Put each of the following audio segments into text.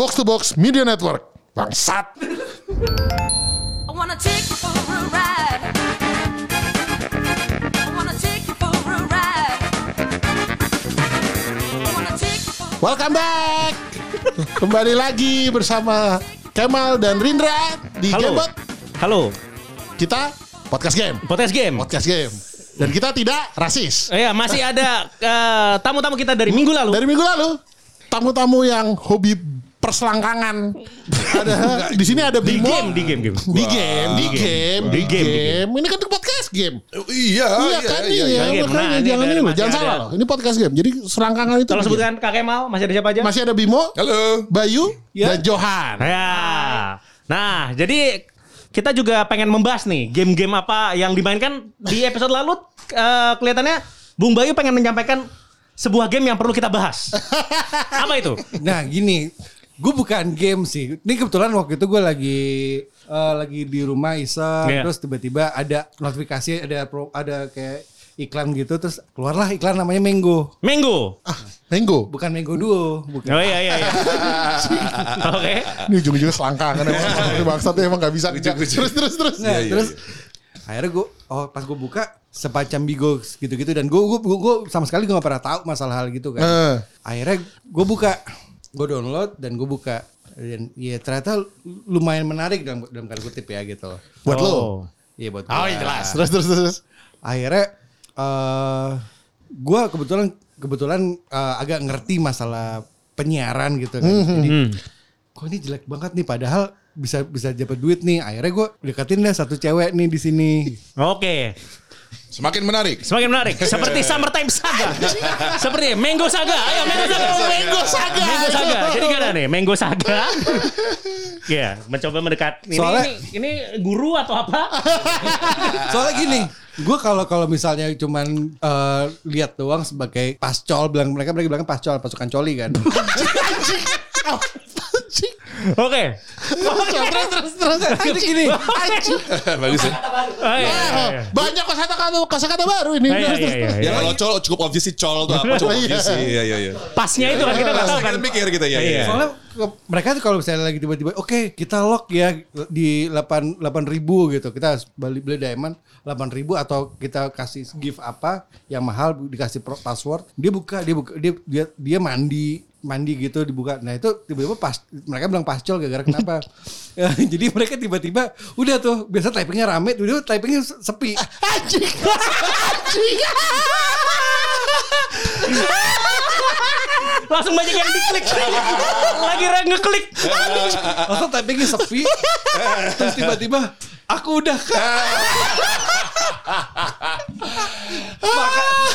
Box to Box Media Network. Bangsat. I wanna take you for a ride. I wanna take you for a ride. I wanna take you for Welcome back. Kembali lagi bersama Kemal dan Rindra di Halo. Gamebot. Halo, Kita podcast game. podcast game. Podcast game. Dan kita tidak rasis. Eh, ya, masih ada eh, tamu-tamu kita dari minggu lalu. Dari minggu lalu, tamu-tamu yang hobi perselangkangan. ada di sini ada di Bimo. game, di game, game. Di game, di game, di Di game, di. Ini kan podcast game. Oh, iya, iya kan iya, iya. makanya Nah, ini jangan ini loh, jangan salah loh. Ini podcast game. Jadi selangkangan itu. Begini. sebutkan Kak Kemal, masih ada siapa aja? Masih ada Bimo, Halo. Bayu, Ya. dan Johan. Ya. Nah, jadi kita juga pengen membahas nih game-game apa yang dimainkan di episode lalu. eh, kelihatannya Bung Bayu pengen menyampaikan sebuah game yang perlu kita bahas. apa itu? Nah gini, gue bukan game sih. Ini kebetulan waktu itu gue lagi eh, lagi di rumah iseng, Iya. terus tiba-tiba ada notifikasi, ada pro, ada kayak iklan gitu, terus keluarlah iklan namanya Mango. Minggu. Ah, Minggu. Bukan Mango Duo, bukan. Oh iya iya iya. Oke. Ini ujung-ujungnya selangkangan emang. Ini Bangsatnya emang gak bisa. Terus, terus, terus. Nah, terus akhirnya gue, oh pas gue buka semacam Bigo gitu-gitu dan gue gue gue sama sekali gue gak pernah tahu masalah hal gitu kan. Eh. Akhirnya gue buka, gue download dan gue buka dan ya ternyata lumayan menarik dalam dalam tanda kutip ya gitu. Buat lo. Oh. Iya buat Oh gua. iya jelas. Terus, terus, terus. Akhirnya eh gue kebetulan kebetulan eh, agak ngerti masalah penyiaran gitu kan. Jadi kok ini jelek banget nih padahal bisa bisa dapat duit nih. Akhirnya gue deketin deh satu cewek nih di sini. Oke. Semakin menarik. Semakin menarik. Seperti Summertime Saga. Seperti Mango Saga. Ayo Mango Saga. Mango Saga. Mango Saga. Jadi gimana nih? Mango Saga. Ya, mencoba mendekat. Ini, Soalnya- ini, ini guru atau apa? Soalnya gini, gue kalau kalau misalnya cuman eh, lihat doang sebagai pascol, bilang mereka mereka bilang pascol, pasukan coli kan. Oke. Terus, terus, terus. Jadi gini, Bagus ya. Oh, iya, iya, iya. banyak kosakata kosakata baru ini. Iya, iya, iya, iya. Ya kalau col cukup obvious sih col tuh apa cukup obvious sih. Iya iya iya. Pasnya itu kan kita nggak tahu kan. Mikir kita ya. Iya. soalnya mereka tuh kalau misalnya lagi tiba-tiba, oke kita lock ya di 8 delapan ribu gitu, kita beli beli diamond 8 ribu atau kita kasih gift apa yang mahal dikasih pro- password, dia buka dia buka dia dia, dia mandi mandi gitu dibuka. Nah itu tiba-tiba pas mereka bilang pascol gara-gara kenapa? Ya, Jadi mereka tiba-tiba udah tuh biasa typingnya rame, tiba-tiba typingnya se- sepi. Anjing. Anjing. Langsung banyak yang diklik. Lagi ngeklik. Langsung typingnya sepi. Terus tiba-tiba aku udah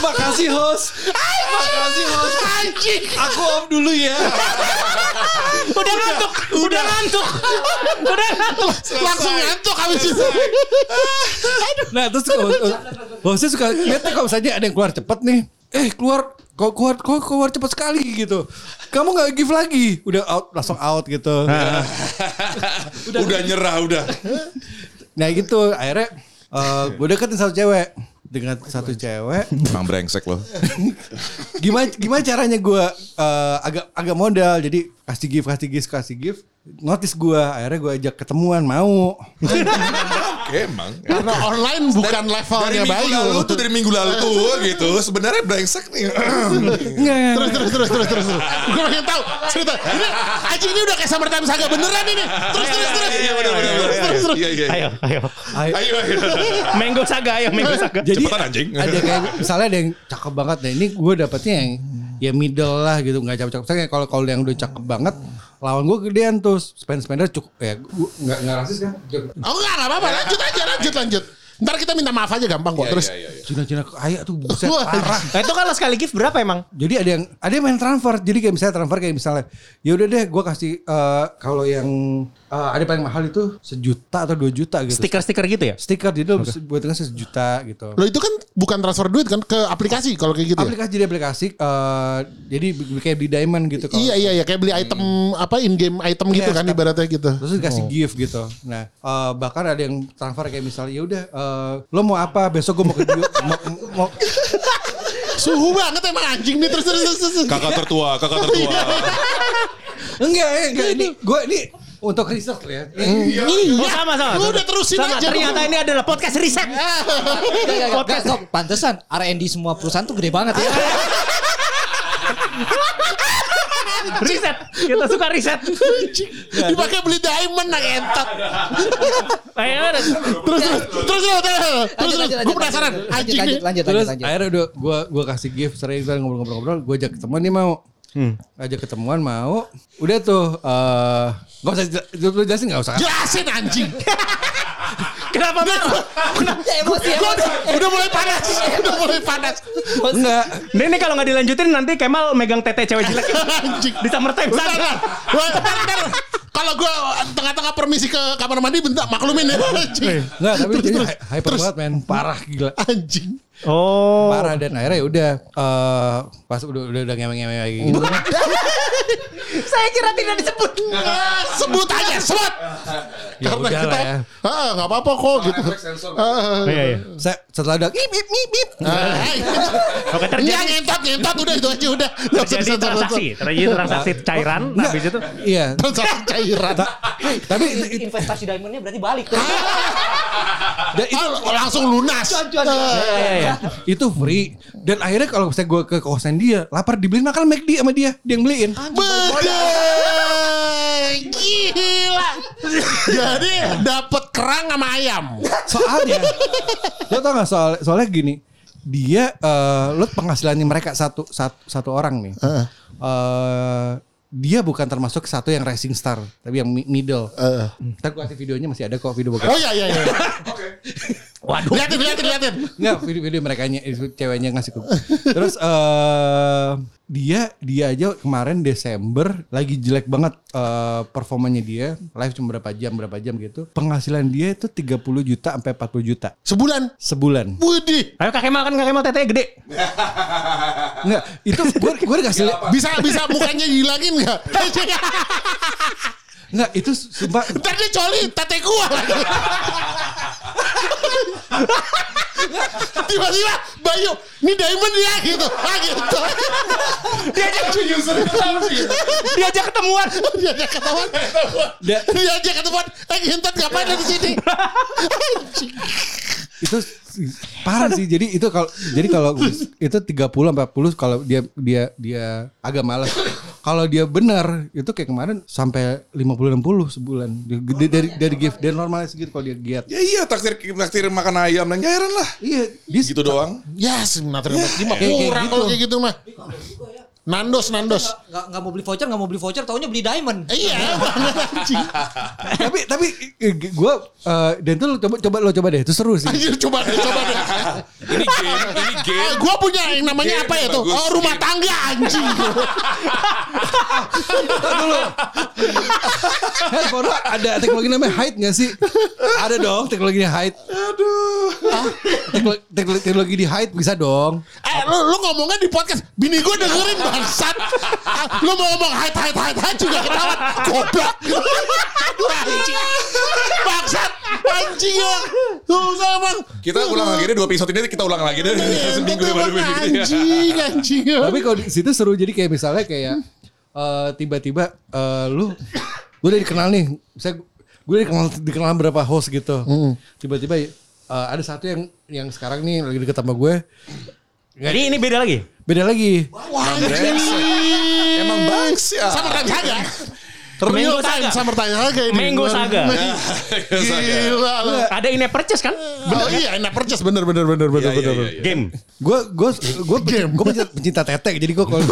makasih host. Makasih host. Anjing. Aku off dulu ya. Udah ngantuk. Udah ngantuk. Udah ngantuk. Langsung ngantuk habis itu. Nah terus hostnya suka lihatnya kalau misalnya ada yang keluar cepet nih. Eh keluar kok keluar kok keluar cepet sekali gitu. Kamu nggak give lagi. Udah out langsung out gitu. Udah nyerah udah. Nah gitu akhirnya eh gue deketin satu cewek dengan satu cewek. Emang brengsek loh. gimana gimana caranya gue eh, agak agak modal? Jadi kasih gift kasih gift kasih gift notice gue akhirnya gue ajak ketemuan mau Oke emang. Karena online bukan Dari levelnya minggu Bayu. lalu tuh dari minggu lalu tuh gitu. Sebenarnya brengsek nih. Nggak. Terus terus terus terus terus. terus. Gue pengen tahu cerita. Ini anjing ini udah kayak Summertime Saga beneran ini. Terus terus terus. Iya. Iya iya. Ayo, ayo. Ayo. Ayo ayo. Mango Saga, ayo Mango Saga. jadi Cepetan, anjing. ada kayak misalnya ada yang cakep banget nah ini gue dapetnya yang ya middle lah gitu nggak cakep cakep Misalnya kalau kalau yang udah cakep banget lawan gue gedean tuh spend spender cukup ya gue nggak nggak rasis kan Oh enggak enggak apa-apa. Lanjut aja lanjut lanjut. Ntar kita minta maaf aja gampang kok. Iya, Terus. iya. Cina-Cina kaya tuh buset parah Nah, itu kalau sekali gift berapa emang? Jadi ada yang ada yang main transfer. Jadi kayak misalnya transfer kayak misalnya ya udah deh gue kasih eh, kalau yang eh, ada paling mahal itu sejuta atau dua juta gitu. Stiker-stiker gitu ya? Stiker jadi lo buat dengan sejuta gitu. Lo itu kan bukan transfer duit kan ke aplikasi kalau kayak gitu ya? Aplikasi jadi aplikasi eh, jadi kayak beli diamond gitu kalau Iya iya iya kayak beli item apa in game item gitu Iya, kan setiap- ibaratnya gitu. Terus dikasih gift gitu. Nah, eh, bahkan ada yang transfer kayak misalnya ya udah eh, lo mau apa? Besok gue mau ke mau, mau Suhu banget emang anjing nih terus terus terus. terus. Kakak tertua, kakak tertua. Enggak, enggak ini gue ini untuk riset ya. Iya. Oh sama sama. Lu udah terusin sama. aja. Ternyata ini adalah podcast riset. Enggak, Podcast. enggak, pantesan R&D semua perusahaan tuh gede banget ya. riset. Kita suka riset. Dipakai beli diamond nah entot. Ayo, Terus terus terus terus terus terus Lanjut, lanjut, gue penasaran lanjut, lanjut, lanjut, Terus lanjut, lanjut. akhirnya udah gue gua kasih gift sering ngobrol-ngobrol-ngobrol, gue ajak ketemuan nih mau. Ajak ketemuan mau. Udah tuh eh gak usah jelasin gak usah. Jelasin anjing. Kenapa marah? Ya, emosi, udah, udah mulai panas. Udah mulai panas. Enggak. Ini, ini kalau nggak dilanjutin nanti Kemal megang tete cewek jelek Anjing. di. Wah, bentar, bentar. Kalau gue tengah-tengah permisi ke kamar mandi bentar maklumin ya anjing. Enggak, tapi Terus, terus. hy- hyper Terus. banget men. Parah gila. Anjing. Oh. Parah dan akhirnya ya udah eh pas udah udah udah ngemeng-ngemeng lagi gitu. Saya kira tidak disebut. Sebut aja, sebut. Ya Karena udah kita, lah ya. ah nggak apa-apa kok gitu. Ah, Iya, iya. Saya setelah udah ip ip ip ip. ah, Oke terjadi ngentot, ngentot udah itu aja udah. Terjadi transaksi, terjadi transaksi cairan, nah habis itu Iya. Transaksi cairan. Tapi investasi diamondnya berarti balik tuh. dan itu Ah, langsung lunas. Iya, iya, iya. itu free dan akhirnya kalau misalnya gue ke kosan dia lapar dibeliin makan McD sama dia dia yang beliin. Gila. Jadi dapat kerang sama ayam. soalnya lo tau gak soal soalnya gini dia eh lo penghasilannya mereka satu satu, satu orang nih eh dia bukan termasuk satu yang rising star tapi yang mi- middle Heeh. ntar gue kasih videonya masih ada kok video Oh bagus iya iya iya. Waduh. Liatin liatin liatin. Enggak, video-video mereka ceweknya ngasih ke Terus eh dia dia aja kemarin Desember lagi jelek banget eh, performanya dia, live cuma berapa jam berapa jam gitu. Penghasilan dia itu 30 juta sampai 40 juta Sebulan. sebulan. Budi. Ayo Kak Kemal kan Kak Kemal tetenya gede. Enggak, itu gue gue dikasih Bisa bisa mukanya hilangin nggak? enggak itu sumpah Ntar dia coli tete gua lagi. Tiba-tiba Bayu, ini diamond ya gitu. Ah gitu. Diajak Diajak ketemuan. Dia aja ketahuan. Da- Dia aja ketahuan. Eh ngentot ngapain ada di sini? itu parah sih. Jadi itu kalau jadi kalau itu 30 sampai 40 kalau dia dia dia agak malas. Kalau dia benar itu kayak kemarin sampai 50 60 sebulan. Dari dari, dari gift dan normalnya segitu kalau dia giat. Ya iya takdir takdir makan ayam dan cairan lah. Iya, dia Gitu doang. Ya sebenarnya lima kayak- kayak kurang gitu. kalau kayak gitu mah. Nandos Nandos. Nggak, nggak mau beli voucher, nggak mau beli voucher, taunya beli diamond. Iya, anjing. tapi tapi gue dan tuh lo coba coba lo coba deh itu seru sih. Anjir coba deh, coba deh. Ini game, ini Eh, game. gua punya yang namanya Game apa ya tuh? Oh, rumah tangga anjing. Handphone lo ada teknologi namanya height gak sih? ada dong teknologinya height. Aduh. Teknologi, teknologi, teknologi di height bisa dong. Eh, lu, lu ngomongnya di podcast. Bini gua dengerin bangsat. Lu mau ngomong height height height height juga ketahuan. Goblok. Anjing. Bangsat. Anjing ya. Susah emang. Kita ulang lagi deh dua episode ini kita ulang lagi deh seminggu Betul baru begini. Anjing, anjing. Tapi kalau di situ seru jadi kayak misalnya kayak eh, tiba-tiba eh, lu gue udah dikenal nih, saya gue dikenal dikenal berapa host gitu. Tiba-tiba eh, ada satu yang yang sekarang nih lagi deket sama gue. Jadi ini beda lagi. Beda lagi. Wah. Emang bangsa. Sama time saga. Minggu Real time Saga. sama saga ini. Minggu Saga. Gila. lu. Ada in purchase kan? Oh iya, enak purchase bener bener bener bener Iya, iya, bener. iya, bener. iya. Game. Gue gue gue gue pencinta tetek jadi gue kalau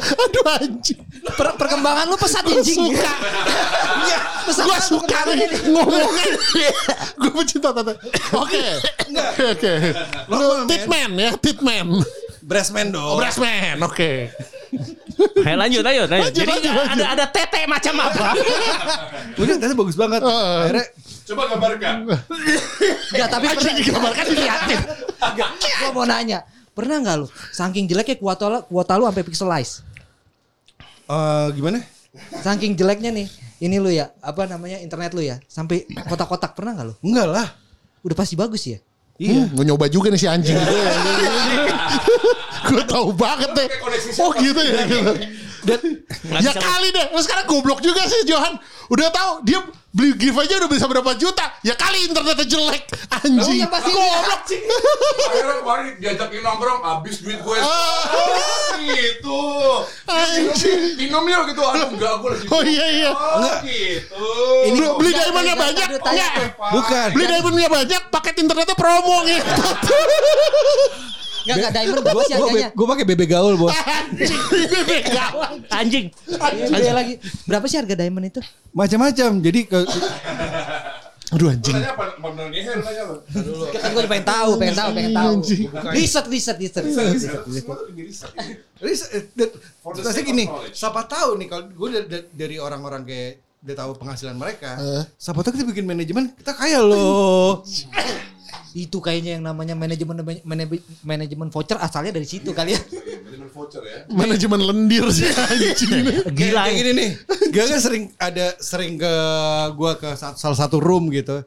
Aduh anjing. Per- perkembangan lu pesat anjing. Suka. Pesat Gue banget suka perkembangan nih ngomongnya. Gue pecinta tata. Oke. Oke oke. Lu Titman ya, Titman. breastman dong. Brassman, oke. Ayo lanjut, ayo, lanjut. Lanjut, Jadi lanjut, lanjut. ada ada tete macam apa? Udah ternyata bagus banget. Akhirnya Coba gambarkan. Enggak, tapi pernah digambarkan diliatin. Enggak, gua mau nanya. Pernah nggak lu saking jeleknya kuota lu, kuota lu sampai pixelize? Eh, gimana? Saking jeleknya nih. Ini lu ya, apa namanya internet lu ya, sampai kotak-kotak pernah nggak lu? Enggak lah. Udah pasti bagus ya. Iya. Gue nyoba juga nih si anjing. Gue tahu banget deh. Oh gitu ya. Gitu. Ya kali deh. Lu sekarang goblok juga sih Johan. Udah tahu dia beli gift aja udah bisa berapa juta. Ya kali internetnya jelek. Anjing. Oh, ya pasti goblok. Akhirnya kemarin diajakin nongkrong habis duit gue. Oh, gitu. Anjing. Minum yuk gitu. Aduh enggak gue lagi. Oh iya iya. Oh, gitu. Ini Beli, beli Enggak, diamondnya enggak, banyak. enggak, Enggak. bukan. Beli diamondnya banyak, paket internetnya promo gitu. Enggak enggak diamond berapa sih harganya? Gue pakai BB gaul, Bos. Anjing. Bebek gawang. Anjing. Beda lagi. Berapa sih harga diamond itu? Macam-macam. Jadi ke Aduh anjing. Kan gue pengen tahu, pengen tahu, pengen tahu. Riset, riset, riset, riset. riset. Jadi eh, gini, siapa tahu nih kalau gue dari, orang-orang kayak udah tahu penghasilan mereka, Eh. siapa tahu kita bikin manajemen kita kaya loh. Itu kayaknya yang namanya manajemen manajemen voucher asalnya dari situ kali ya. Manajemen voucher ya. Manajemen lendir sih anjing. Gila. Kayak gini nih, gue kan sering ada sering ke gua ke sa- salah satu room gitu.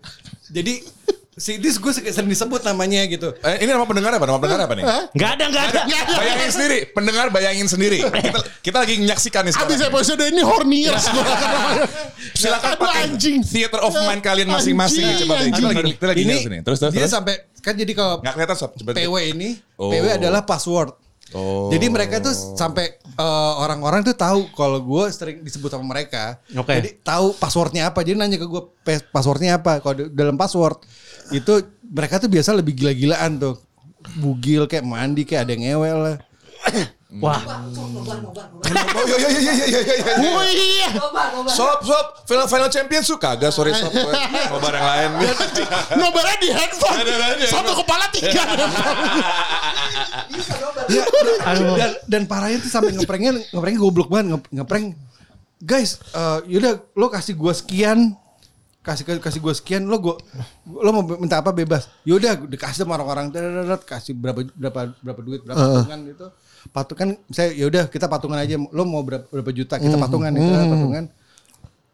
Jadi si Dis gue sering disebut namanya gitu. Eh, ini nama pendengar apa? Nama pendengar apa nih? Enggak ada, enggak ada. Bayangin sendiri, pendengar bayangin sendiri. Kita, kita lagi menyaksikan nih Abis sekarang. episode ini horniers. Silakan Aduh, pakai anjing. theater of mind kalian masing-masing. Anjing, Coba kita lagi kita lagi Ini. Terus terus. dia terus. sampai kan jadi kalau Nggak kelihatan sob. Coba PW ini, Oh. PW adalah password. Oh. Jadi mereka tuh sampai eh, orang-orang tuh tahu kalau gue sering disebut sama mereka. Oke. Jadi tahu passwordnya apa. Jadi nanya ke gue passwordnya apa. Kalau dalam password itu mereka tuh biasa lebih gila-gilaan tuh. Bugil kayak mandi kayak ada yang ngewel lah. Wah, Oh iya iya iya iya iya iya. Oh iya. Sob sob, final final champion suka kagak sorry sob. Mau barang lain. Nobarnya di handphone. Satu kepala tiga. Ya, dan, dan parahnya tuh sampai ngepranknya ngepranknya goblok banget nge- ngeprank. Guys, eh, yaudah lo kasih gua sekian kasih kasih gua sekian lo gua lo mau minta apa bebas yaudah dikasih sama orang-orang kasih berapa berapa berapa duit berapa patungan gitu patungan saya yaudah kita patungan aja lo mau berapa, berapa juta kita patungan itu patungan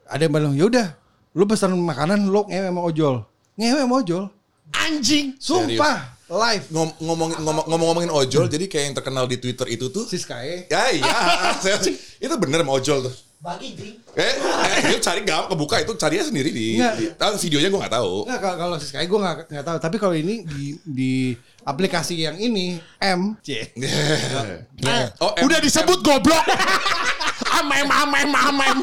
ada yang bilang yaudah lo pesan makanan lo ngewe sama ojol ngewe sama ojol Anjing. sumpah live Ngom- ngomong ngomong ngomong-ngomongin ojol jadi kayak yang terkenal di Twitter itu tuh. si Sky Ya iya, Saya- itu bener sama ojol tuh. Bagi jing. Eh, eh, itu cari gampang kebuka itu carinya sendiri di, Nggak. di- ah, videonya gue nggak tahu. Nggak, kalau kalau si Sky gue nggak nggak tahu. Tapi kalau ini di di aplikasi yang ini M, C. Oh, em- Udah disebut goblok. Amem amem amem.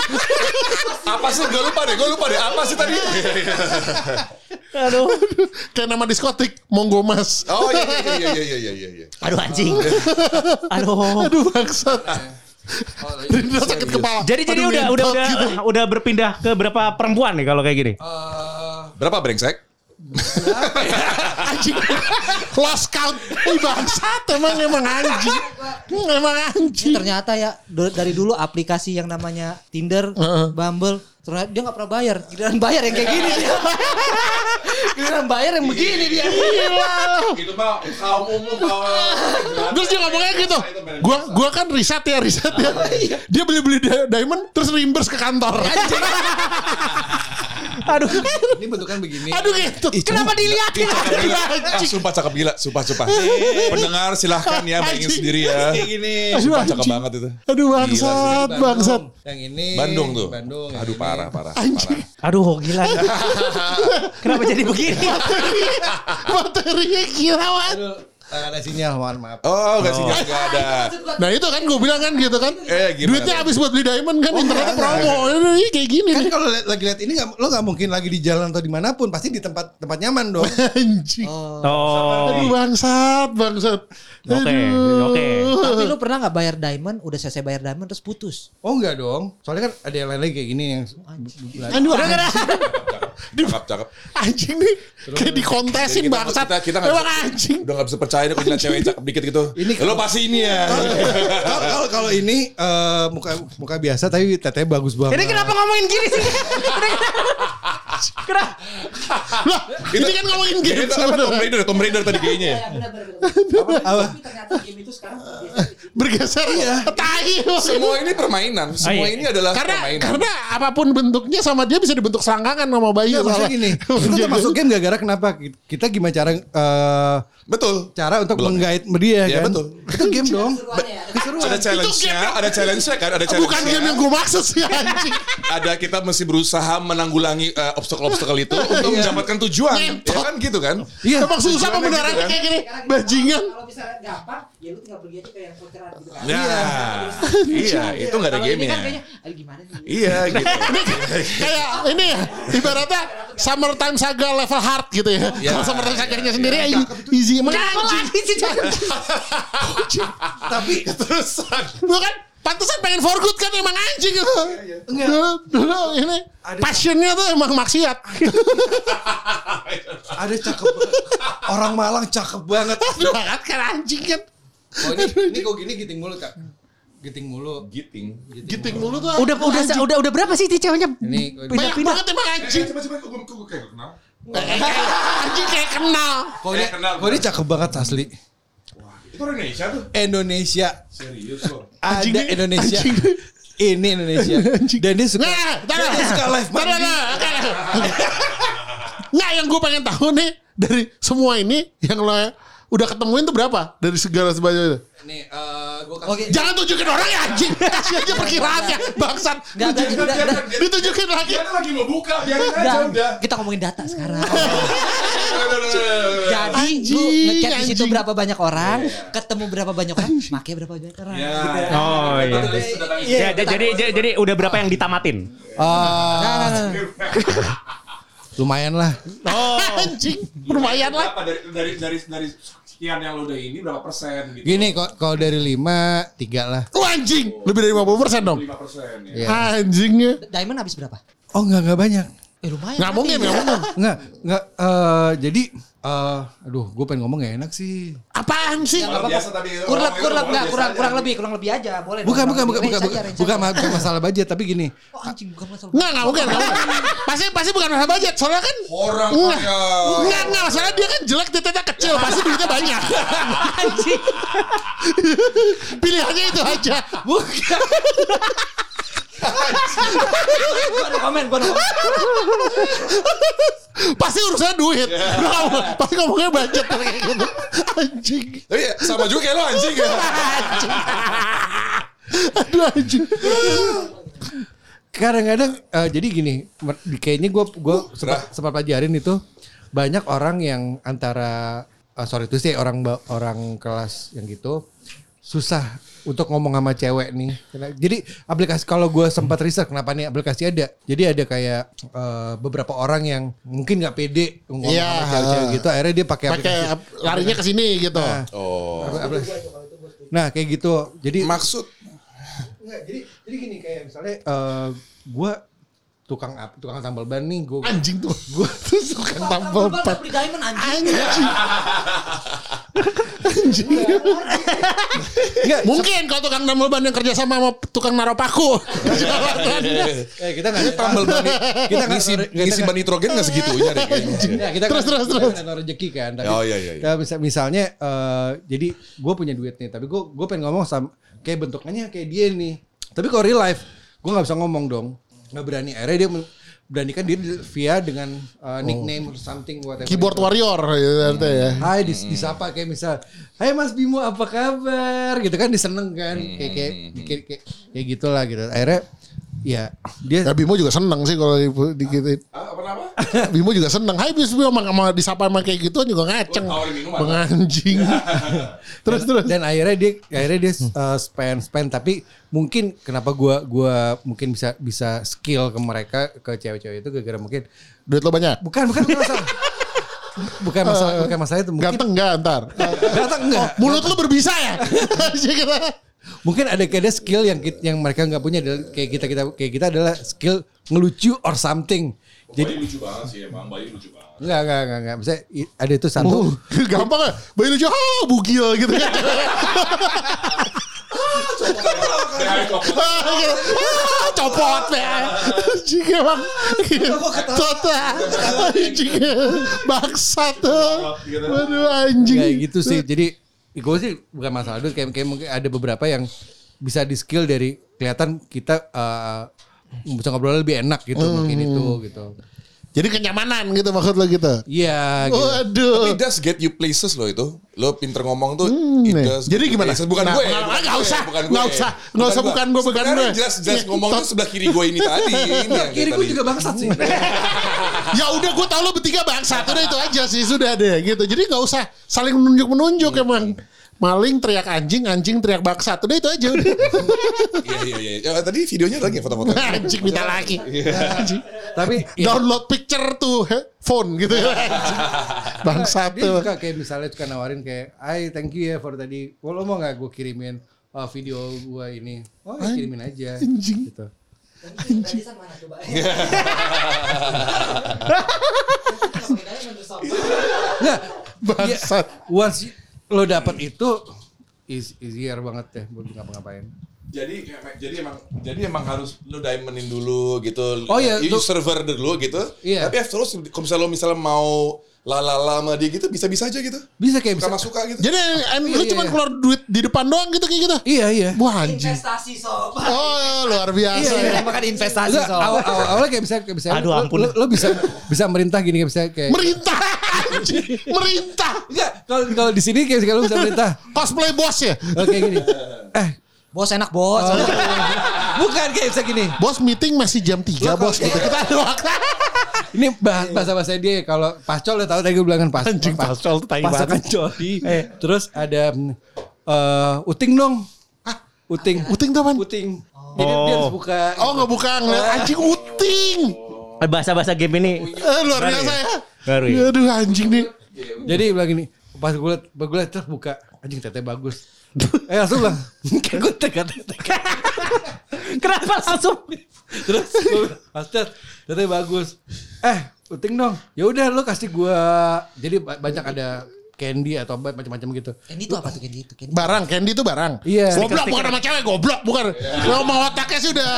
apa sih? Gue lupa deh, gue lupa deh. Apa sih tadi? aduh. Kayak nama diskotik Monggo Mas. Oh iya iya iya iya iya iya iya. Aduh anjing. Aduh. Aduh bangsat. Rindra sakit kepala. Jadi jadi Aduh, udah udah udah gitu. udah berpindah ke berapa perempuan nih kalau kayak gini? Berapa brengsek? Anjing. Lost count. Ih bangsat emang emang anjing. Emang anjing. Ternyata ya dari dulu aplikasi yang namanya Tinder. Bumble, ternyata dia nggak pernah bayar. Giliran bayar yang kayak gini dia. Giliran bayar yang begini dia. Itu mah kaum umum. Terus dia ngomongnya gitu. Gua gua kan riset ya riset ya. Dia beli-beli di- diamond terus reimburse ke kantor. Aduh. Ini bentukan begini. Aduh gitu. Kenapa dilihatin? Ah, sumpah cakep gila, sumpah sumpah. Pendengar silahkan ya bayangin sendiri ya. Gini. Aduh, Sumpah cakep banget itu. Aduh bangsat, bangsat. Yang ini Bandung tuh. Bandung. yang Aduh ini. parah parah parah. Aduh gila. Kenapa jadi begini? Materinya gila banget. Ada sinyal, mohon maaf. Oh, enggak sinyal enggak ada. Nah itu kan gue bilang kan gitu kan. Eh, gimana Duitnya habis buat beli diamond kan internetnya promo. Ini kayak gini Kan nih. kalau liat- lagi lihat ini nggak, lo nggak mungkin lagi di jalan atau di mana pun, pasti di tempat tempat nyaman dong. Anjing. Oh. Aduh bangsat, bangsat. Oke, Aduh. oke. Tapi lu pernah nggak bayar diamond? Udah selesai bayar diamond terus putus. Oh enggak dong, soalnya kan ada yang lain lagi kayak gini yang Aduh anjing. Cakep cakep. Anjing nih. Kayak Jadi dikontesin kita- bangsat. Kita kita bisa- anjing. Udah nggak bisa percaya nih kalau ngeliat cewek cakep dikit gitu. Ini- Lo pasti ini ya. kalau kalau- ini eh, muka muka biasa tapi tetenya bagus banget. Ini kenapa ngomongin gini sih? Kenapa? Lah, ini kan ngomongin game Itu apa Tomb Raider? Tomb Raider tadi kayaknya ya. Apa? ternyata game itu sekarang bergeser ya. Tai. Semua ini permainan. Semua iya. ini adalah Karena permainan. karena apa pun bentuknya sama dia bisa dibentuk selangkangan sama bayi. Iya, maksudnya gini. Kita masuk game gara-gara kenapa? Kita gimana cara eh, Betul. cara untuk Belum. menggait dia Iya, kan? betul. Itu game dong. Ada challenge-nya, ada challenge-nya kan, ada challenge Bukan game yang gue maksud sih anjing. ada kita mesti berusaha menanggulangi eh, obstacle-obstacle itu untuk mendapatkan tujuan. Ya kan gitu kan? Iya. Emang susah Tujuannya pembenarannya gitu kan. kayak gini. Bajingan. Misalnya gampang, ya lu tinggal pergi aja ke yang voucheran gitu kan. Ya, iya, itu nggak ada ini kan game-nya. kayaknya, aduh gimana nih? Iya gitu. Kayak ini ya, ibaratnya Summertime Saga level hard gitu ya. Ya. Kalau Summertime Saganya sendiri ya, easy emang anjing. Tapi Terusan. Lu kan pantesan pengen for good kan emang anjing gitu. Dulu, dulu ini passionnya tuh emang maksiat. ada cakep banget. Orang Malang cakep banget. Banget kan anjing kan. Oh ini ini kok gini giting mulu kak. Giting mulu. Giting. Giting mulu tuh. Udah udah udah udah berapa sih ceweknya? Ini banyak banget emang anjing. Coba coba gue gue kayak kenal. Anjing kayak kenal. kok ini, Kayak kenal. kok ini cakep banget asli. Itu Indonesia tuh. Indonesia. Serius loh. Ada Anjing Indonesia. anjing. Ini Indonesia. Dan dia suka. Nah, dia suka live mandi. tar, tar. Nggak, yang gue pengen tahu nih dari semua ini yang lo udah ketemuin tuh berapa dari segala sebanyak itu? Nih, eh gue kasih. Oke. Jangan tunjukin orang ya anjing. Kasih aja perkiraannya. Bangsat. Enggak, enggak, Tunjukin- udah, udah. Ditunjukin lagi. Dia kan lagi mau buka, biarin aja Udah, udah. kita ngomongin data sekarang. Udah, udah, udah, udah. Jadi lu Anjing, ngechat di situ berapa banyak orang, ketemu berapa banyak orang, make berapa banyak orang. Ya, gitu. Oh iya. Ya, j- jadi j- jadi udah berapa yang ditamatin? Ah, Nah, nah, nah. lumayan lah. Oh. Anjing. Lumayan lah. Berapa dari dari dari dari sekian yang lo udah ini berapa persen gitu? Gini kok kalau dari lima tiga lah. Lu anjing. Lebih dari 50% dong. 5 persen ya. Iya. Anjingnya. Diamond habis berapa? Oh enggak enggak banyak. Eh lumayan. Nggak mungkin, nggak mungkin. Enggak enggak. eh jadi eh aduh gue pengen ngomong gak enak sih. Apaan sih? Luar biasa tadi. Kurang kurang kurang aja. kurang lebih kurang lebih aja boleh. Bukan bukan kurang bukan bukan bukan, bukan, bukan masalah budget tapi gini. Oh anjing bukan masalah. Enggak, enggak mungkin. Pasti pasti bukan masalah budget. Soalnya kan Orang Enggak. kaya. Enggak, enggak. Masalah dia kan jelek, titiknya kecil. Pasti duitnya banyak. Anjing. Pilihannya itu aja. Bukan. gua no komen, gua no komen. Pasti urusannya duit. Udah ngomong, pasti ngomongnya budget kayak gitu. Anjing. Tapi ya, sama juga kayak lo anjing ya. Anjing. Aduh anjing. Kadang-kadang eh, jadi gini, kayaknya gue gua sempat, sempat pelajarin itu banyak orang yang antara eh, sorry itu sih orang orang kelas yang gitu susah untuk ngomong sama cewek nih. Jadi aplikasi kalau gue sempat riset kenapa nih aplikasi ada. Jadi ada kayak eh, beberapa orang yang mungkin nggak pede ngomong Iya. sama cewek-cewek gitu. Akhirnya dia pakai aplikasi. ap- larinya ke sini gitu. Nah, Oh. aplikasi. Nah kayak gitu. Jadi Maksud Enggak, jadi jadi gini kayak misalnya eh gua tukang ap- tukang tambal ban nih gua Anjing tuh. Gue tuh suka tambal Gua ban. beli diamond anjing. Anjing. Anjing. enggak Mungkin kalau tukang tambal ban yang kerja sama sama tukang naruh paku. eh, kita enggak tambal ban kita nggak ngisi ngisi nggak- ban nitrogen nggak segitunya deh. Ya, kita Terus, terus, terus. rezeki kan. Tapi, Oh, iya, iya, iya. kita misalnya, eh, jadi gue punya duit nih, tapi gue gue pengen ngomong sama kayak bentuknya kayak dia nih. Tapi kalau real life, gue nggak bisa ngomong dong, nggak berani. Akhirnya dia beranikan diri via dengan eh, nickname or something whatever. Keyboard itu. warrior gitu artinya ya. Hai dis, disapa kayak misal, Hai Mas Bimo apa kabar? Gitu kan diseneng kan, kayak kayak kayak kayak, kayak gitulah gitu. Akhirnya ya dia Ya Bimo juga seneng sih kalau di- digituin. Ah, Apa nama? Bimo juga seneng. Hai Bimo sama, sama disapa sama kayak gitu juga ngaceng. Penganjing. terus terus. dan akhirnya dia akhirnya dia uh, spend spend tapi mungkin kenapa gua gua mungkin bisa bisa skill ke mereka ke cewek-cewek itu gara-gara mungkin Duit lo banyak. bukan bukan bukan masalah bukan masalah bukan masalah itu mungkin Ganteng enggak ntar? Ganteng enggak. Mulut lu berbisa ya? Mungkin ada kayak ada skill yang yang mereka nggak punya adalah kayak kita kita kayak kita adalah skill ngelucu or something Jadi jadi lucu banget sih emang, Bayu lucu banget. enggak enggak enggak enggak bisa ada itu satu Uh, gampang ya. Bayi lucu, ah bugil gitu kan. Ah, Copot ya. Anjing emang. Tota. Anjing. Bangsat tuh. Waduh anjing. Kayak gitu sih. Jadi gue sih bukan masalah duit kayak, kayak mungkin ada beberapa yang bisa di skill dari kelihatan kita eh, bisa ngobrol lebih enak gitu mungkin itu gitu. Jadi kenyamanan gitu maksud lo gitu. Iya gitu. Waduh. Tapi it does get you places loh itu. Lo pinter ngomong tuh. Hmm, it does Jadi gimana? places. Bukan Nah, gue. nggak gue, usah, bukan nggak gue. usah, nggak usah, bukan gue, bukan Sebenarnya gue. jelas jelas Iya, ngomong tuh sebelah kiri gue ini tadi. Ini Kiri gue tadi. juga bangsat sih. ya udah gue tau lo bertiga bangsat udah itu aja sih sudah deh gitu. Jadi nggak usah saling menunjuk menunjuk emang. Maling teriak anjing, anjing teriak bangsat. Udah itu aja. Udah. Iya iya iya. Ya, tadi videonya lagi foto-foto. anjing minta lagi. Anjing. Tapi ya, Download picture tuh he, phone gitu ya. Anjing. Bangsat dia tuh. suka kayak misalnya suka nawarin kayak, "Ay, thank you ya for tadi. Lo mau nggak gue kirimin uh, video gue ini?" Oh, ya, kirimin aja. Anjing. Gitu. Gratisan mana coba? Nah, Bangsat. once lo dapat itu is easier banget deh buat ngapa-ngapain. Jadi jadi emang jadi emang harus lu diamondin dulu gitu. Oh, iya, You server dulu gitu. Iya. Tapi after kalau misalnya lo misalnya mau lalala sama dia gitu bisa-bisa aja gitu. Bisa kayak bisa. Sama suka gitu. Jadi and lu iya, cuma iya. keluar duit di depan doang gitu kayak gitu. Iya, iya. Wah anjing. Investasi sob. Oh luar biasa Iya, ya. Ini makan investasi Enggak, sob. awal, awal, awalnya kayak bisa kayak bisa Aduh, lo, ampun. lo, lo bisa bisa merintah gini kayak bisa kayak Merintah anjing. Merintah. Enggak, kalau kalau di sini kayak kalau bisa merintah. Cosplay bos ya. Oke gini. Eh, Bos enak bos. bukan kayak bisa gini. Bos meeting masih jam 3 bos gitu. Kita ada waktu. Ini bahasa bahasa bahasa dia kalau pacol udah tahu tadi gue bilang kan pas, Anjing, pas- pacol tuh tai banget. coli. Terus ada eh uting dong. Uting. Uting tuh apaan? Uting. Jadi dia harus buka. Oh nggak buka ngeliat anjing uting. Bahasa-bahasa game ini Eh, luar biasa ya? ya. Baru ya? Aduh anjing nih. Jadi bilang gini, pas gue liat, pas gue liat terus buka, anjing tete bagus. eh langsung bilang, kayak gue tega tete. Kenapa langsung? Terus liat, tete bagus. Eh, uting dong. Ya udah lu kasih gua. Jadi ba- banyak ada candy atau macam-macam gitu. Ini tuh apa tuh Candy itu? Candy. Barang candy itu barang. Iya. Goblok bukan sama cewek, goblok bukan. Kalau mau otaknya sih udah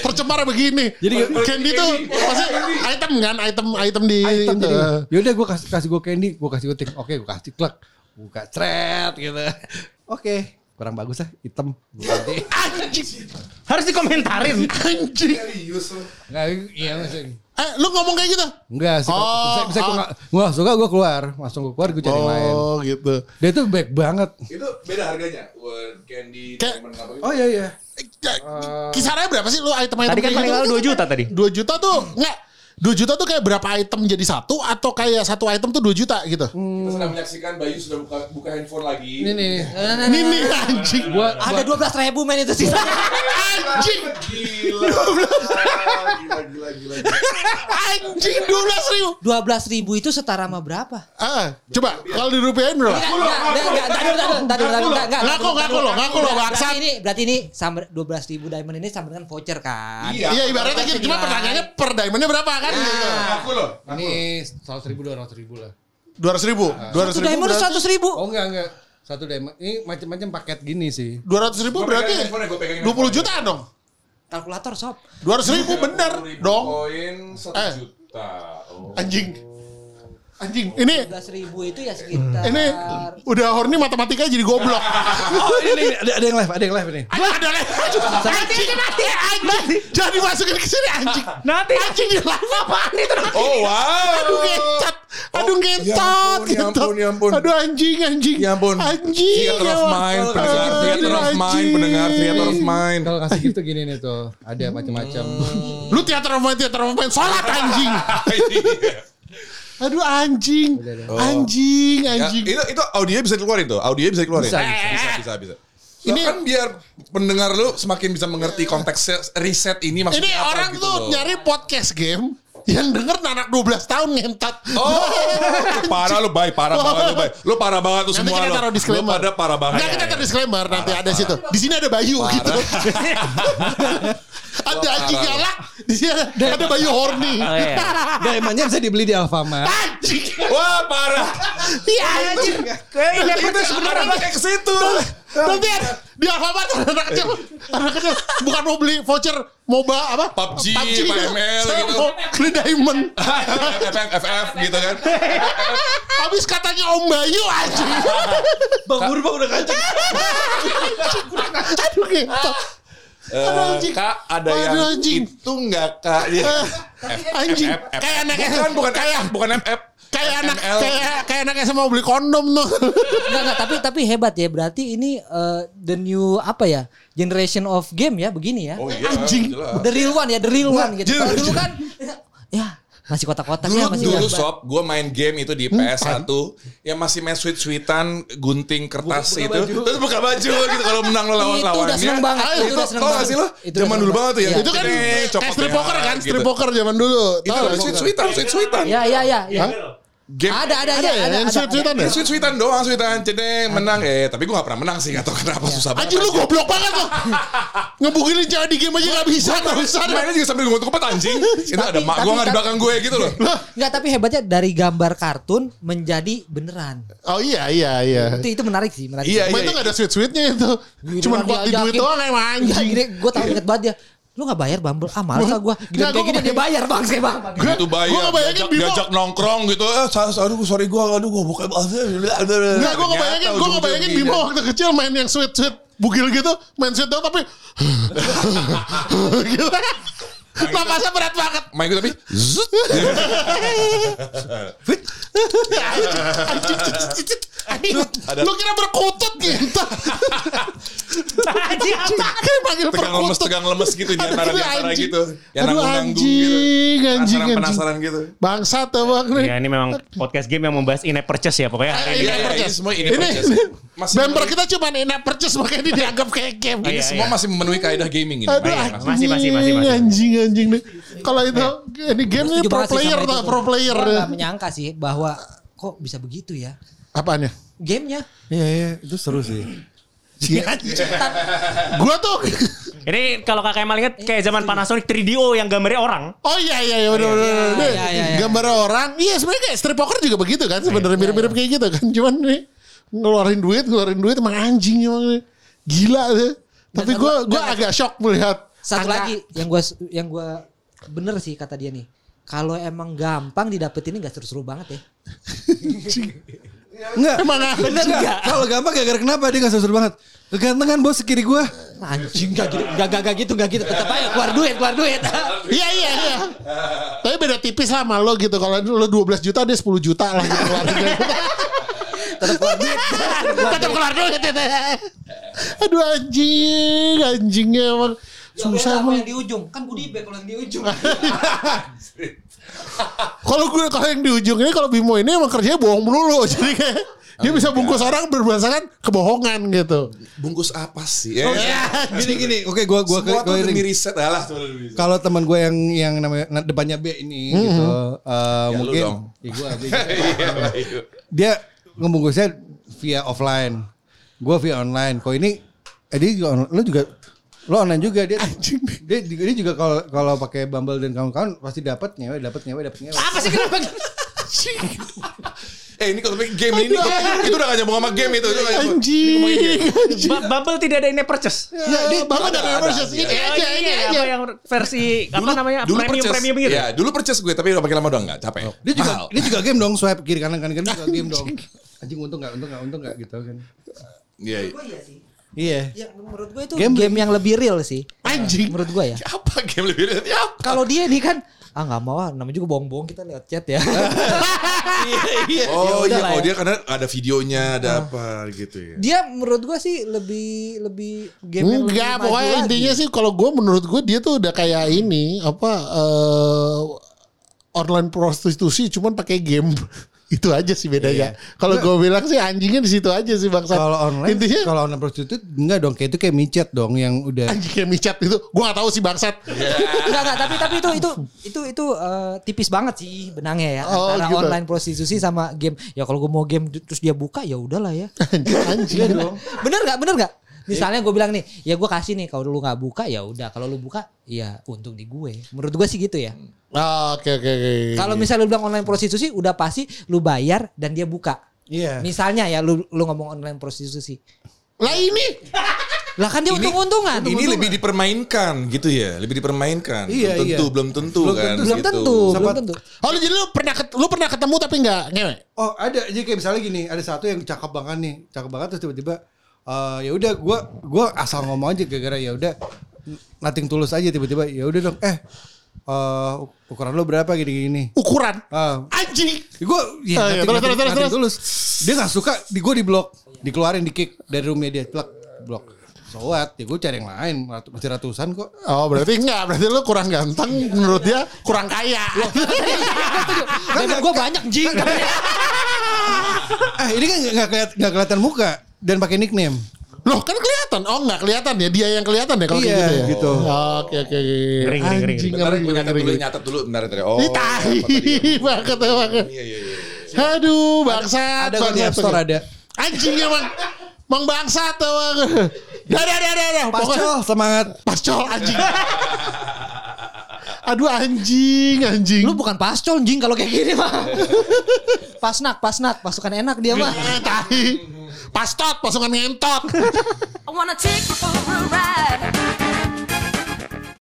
tercemar begini. Jadi candy itu pasti item kan, item item di item itu. Ya udah gua kasih kasih gua candy, gua kasih uting. Oke, gua kasih klek. Buka cret gitu. Oke, kurang bagus ah, hitam. Anjing. Harus dikomentarin. Anjing. Enggak, iya maksudnya. Eh, lu ngomong kayak gitu? Enggak sih. Oh, bisa bisa gua oh. nggak- gua nggak suka gua keluar, langsung gua keluar gua cari yang lain. Oh, gitu. Dia tuh baik banget. Itu beda harganya. Word candy apa gitu. Oh iya iya. Eh, Kisarannya berapa sih lu item-item Tadi kan paling gitu? mahal 2 juta tadi. 2 juta tuh enggak 2 juta tuh kayak berapa item jadi satu atau kayak satu item tuh 2 juta gitu. Hmm. Kita sedang menyaksikan Bayu sudah buka buka handphone lagi. Ini nih. Ini nih anjing. Gua, ada 12 ribu men itu sih. anjing. Gila. anjing 12 ribu. 12 ribu itu setara sama berapa? Ah, coba kalau dirupiahin berapa? Enggak, enggak, enggak, enggak, enggak, Ngaku, ngaku lo, ngaku lo, Berarti ini, berarti ini sambil 12 ribu diamond ini sambil dengan voucher kan? Iya, ibaratnya gitu. Cuma pertanyaannya per diamondnya berapa kan? kan nah, gitu. Aku loh. Aku ini seratus ribu dua ratus ribu lah. Dua ratus ribu, ah. dua ratus ribu. Satu diamond seratus ribu. Oh enggak enggak. Satu diamond ini macam-macam paket gini sih. Dua ratus ribu gua berarti dua puluh juta dong. Kalkulator sob. Dua ratus ribu bener dong. Koin satu eh. juta. Oh. Anjing. Anjing. Ini 12 ribu itu ya sekitar. ini udah horny matematika jadi goblok. Oh ini, ada, ada yang live, ada yang live nih. Ada ada lagi. Anjing. Anjing. Jangan dimasukin ke sini anjing. Nanti. Anjing di live apaan itu? Oh wow. Aduh ngecat. Aduh Oh, ngecat. ya ampun, ya ampun, ya ampun. Aduh anjing anjing. Ya ampun. Anjing. Theater of ya, mind, pendengar theater of mind, pendengar theater of mind. Kalau kasih gitu gini nih tuh, ada macam-macam. Lu teater of mind, teater of mind. Sholat anjing. Aduh anjing. Anjing, Ya, anjing. itu itu audionya bisa dikeluarin tuh, audionya bisa dikeluarin. Bisa, bisa, bisa, bisa. Ini- Ini kan biar pendengar lu semakin bisa mengerti konteks riset ini maksudnya Ini apa orang gitu tuh loh. nyari podcast game yang denger anak 12 tahun ngentot. Oh, parah lu, Bay. Parah banget lu, Bay. Lu parah banget tuh Nanti semua kita lu. taruh Lu disclaimer. pada parah banget. Enggak kita taruh disclaimer nanti ada situ. Di sini ada Bayu gitu. ada anjing parah. galak. Di sini ada, ada Bayu horny. Oh, iya. Diamondnya bisa dibeli di Alfamart. Anjing. Wah, parah. Iya anjing. Kayaknya Itu sebenarnya pakai ke situ. Nanti ada di Alfamart ada anak kecil, anak kecil bukan mau beli voucher MOBA apa? PUBG, PML Saya gitu. mau beli diamond. FF, FF gitu kan. Habis katanya Om Bayu aja. Bang Purba udah kacau. Aduh gitu. Anjing. Eh, Kak ada Aduh, yang anjing. itu enggak Kak? Dia- Anjing. F, F, Kayak anak bukan bukan kayak bukan FF. Kayak anak kayak kayak anaknya sama mau beli kondom tuh. Enggak, enggak, tapi tapi hebat ya. Berarti ini eh, the new apa ya? Generation of game ya begini ya. Oh iya, Anjing. jelas. The real one ya, the real one gitu. Kalau dulu kan ya masih kotak-kotaknya Dulu masih dulu gambar. sob, gue main game itu di PS1 yang masih main sweet sweetan gunting kertas Buka itu, baju. terus buka baju gitu kalau menang lo lawan Itu lawannya. udah seneng banget, Ah, itu itu udah seneng banget. sih lo? Itu Zaman dulu banget tuh ya. banget. itu kan kayak strip ya, poker kan, gitu. strip poker zaman dulu. Itu sweet sweetan, sweet sweetan. Ya ya ya. ya. Game Ada ada Ada ya, ya, ada yang ada. sweet-sweetan ya? Sweet sweetan doang, sweetan. Jadi menang eh, tapi gue gak pernah menang sih, gak tau kenapa susah banget. Anjing lu goblok banget tuh. Ngebugilin cewek di game aja gak bisa, gak bisa. Mainnya juga sambil ngomong tempat anjing. Itu ada mak gue nggak di belakang gue gitu loh. Enggak, tapi hebatnya dari gambar kartun menjadi beneran. Oh iya iya iya. Itu itu menarik sih, menarik. Iya, Cuma itu gak ada sweet-sweetnya itu. Cuman kuat di duit doang emang anjing. Gue tau inget banget dia. Lu gak bayar Bumble? Ah males lah gue. Nggak, kayak gini dia bayar bang. Saya bang. Itu Gua bayar, diajak, diajak nongkrong gitu. Eh, sa- aduh sorry gue, aduh gue bukan Enggak, gue ngebayangin, gue ngebayangin Bimo waktu kecil main yang sweet-sweet bugil gitu, main sweet doang tapi gitu. Napasnya berat banget. Main gue tapi zut. Anjing. Anjing, Lu kira berkutut gitu. Anjing apa? Kayak manggil tegang lemes tegang lemes gitu di Aduh, antara di aduh, antara anjing. gitu yang Aduh, nanggung gitu anjing, anjing, penasaran anjing. penasaran gitu Bangsat tuh bang nih. Ya ini memang podcast game yang membahas in-app purchase ya pokoknya hari ini. Ini Iya, iya, purchase. ini semua ini Ini purchase. Masih kita cuma in purchase makanya ini dianggap kayak game. ini Iya, semua iya. masih memenuhi kaidah gaming ini Aduh, Iya, anjing, Masih, masih, masih, masih. anjing, anjing nih. Kalau itu, ini game ini pro player tuh, pro player. Gua gak menyangka sih bahwa kok bisa begitu ya. Apanya? Gamenya. Iya iya itu seru sih. Gua tuh, Ini kalau kakak Emal inget kayak zaman Panasonic 3DO yang gambarnya orang. oh iya iya iya bener bener. bener. iya, iya, iya. Gambar orang, iya sebenarnya kayak strip poker juga begitu kan, sebenarnya mirip-mirip kayak gitu kan. Cuman nih ngeluarin duit, ngeluarin duit emang anjing emang nih. Gila deh. Tapi Dan- gua dan- gua dan- agak shock melihat Satu angka- lagi yang gua yang gua bener sih kata dia nih. Kalau emang gampang didapetin ini gak seru-seru banget ya. Enggak. Emang Bener enggak? Kalau gampang gara-gara kenapa dia gak seru banget. Kegantengan bos kiri gua. Anjing gak gitu, gak, gak, gak gitu, gak gitu. Tetap aja keluar duit, keluar duit. Iya iya iya. Tapi beda tipis sama lo gitu. Kalau lo 12 juta dia 10 juta lah gitu. Tetap keluar duit. Tetap keluar duit. Aduh anjing, anjingnya emang susah emang. yang di ujung? Kan Budi Bek kalau yang di ujung. Kalau gue kalau yang di ujung ini kalau Bimo ini emang kerjanya bohong melulu. Jadi kayak dia bisa bungkus orang berdasarkan kebohongan gitu. bungkus apa sih ya, Gini gini, oke gua gua semua gua demi ring. riset alah riset. Kalau teman gue yang yang namanya depannya B ini gitu, eh, lu mungkin dong. ya gua B. Iya, iya. dia ngebungkusnya via offline, gue via online. Kok ini, eh dia juga on- lu juga lo online juga dia dia, juga- dia juga kalau kalau pakai Bumble dan kawan-kawan pasti dapat nyewe dapat nyewe dapat nyewe. Apa sih kenapa? eh ini kalau game ini itu udah gak nyambung sama game itu itu. Ini. Anjing. Bubble tidak ada in-app purchase. Ya, dia bapak ada, ada, ada. Ini Oh, aja, ini iya, aja. apa yang versi apa namanya dulu premium purchase, premium gitu. ya dulu purchase gue tapi udah makin lama udah nggak capek Dia juga Mahal. dia juga game dong swipe kiri kanan kanan kanan juga game dong. Anjing untung nggak untung nggak untung nggak gitu kan. Iya, iya. Gue iya sih. Iya. Ya menurut gue itu Game- game, yang lebih real sih. Anjing. Menurut gue ya. apa game lebih dari apa Kalau dia nih kan ah nggak mau ah namanya juga bohong-bohong kita lihat chat ya. oh iya lah kalau ya. dia karena ada videonya ada apa gitu ya dia menurut gue sih lebih lebih game yang lebih Enggak, maju pokoknya lagi. intinya sih kalau gue menurut gue dia tuh udah kayak ini apa eh online prostitusi cuman pakai game. Itu aja sih bedanya. Kalau gue bilang sih anjingnya di situ aja sih bangsa. Kalau online intinya kalau online prostitut enggak dong kayak itu kayak micet dong yang udah anjing kayak micat itu. Gue gak tahu sih bangsat. Enggak enggak tapi tapi itu itu itu itu eh, tipis banget sih benangnya ya Oh, antara gitu. online prostitusi sama game. Ya kalau gue mau game terus dia buka ya udahlah ya. Anjing, anjing dong. bener nggak bener nggak? Misalnya gue bilang nih, ya gue kasih nih kalau lu nggak buka ya udah. Kalau lu buka, ya untung di gue. Menurut gue sih gitu ya. Ah, Oke oke oke. Kalau misalnya lu bilang online prostitusi, udah pasti lu bayar dan dia buka. Iya. Misalnya ya lu lu ngomong online prostitusi. Lah ini Lah kan dia untung-untungan. Ini lebih dipermainkan gitu ya, lebih dipermainkan. Iya, belum tentu, iya. belum tentu Belum kan. tentu, belum gitu. tentu, belum Sempat- tentu. Oh lu jadi lu pernah ket- lu pernah ketemu tapi nggak ngewe? Oh ada jadi kayak misalnya gini ada satu yang cakep banget nih cakep banget terus tiba-tiba eh ya udah gua gua asal ngomong aja gara-gara ya udah nating tulus aja tiba-tiba ya udah dong eh eh, ukuran lo berapa gini-gini? Ukuran. ah. Anjing. gue ya, Oh, iya, nothing- terus, nothing- terus, terus, tulus. dia nggak suka di gue di blok dikeluarin di kick dari roomnya dia blok blok so what? Ya gue cari yang lain masih ratusan kok. Oh berarti enggak, berarti lu kurang ganteng menurut dia kurang kaya. Dan gue banyak jing. eh ini kan nggak kelihatan muka dan pakai nickname Loh kan kelihatan. Oh enggak kelihatan ya, dia yang kelihatan ya kalau kayak Iya, gitu ya. gitu. Oke oke. Ngeri, ngeri, ngeri, Anjing, Bentar, ngeri, gue nyatet ngeri, dulu, nyatet dulu. Bentar, bentar. Oh, Ini tahi apa tadi? banget ya banget. Iya, iya, iya. Aduh bangsat. ada di App Store ada Anjing emang. Mang bangsat emang. Dah dah dah dah. Pascol semangat Pascol anjing. Aduh anjing, anjing. Lu bukan pascol jing kalau kayak gini mah. Pasnak, pasnak, pasukan enak dia mah. Eh, tahi. Pastot, pasukan ngentot. I wanna take you for a ride.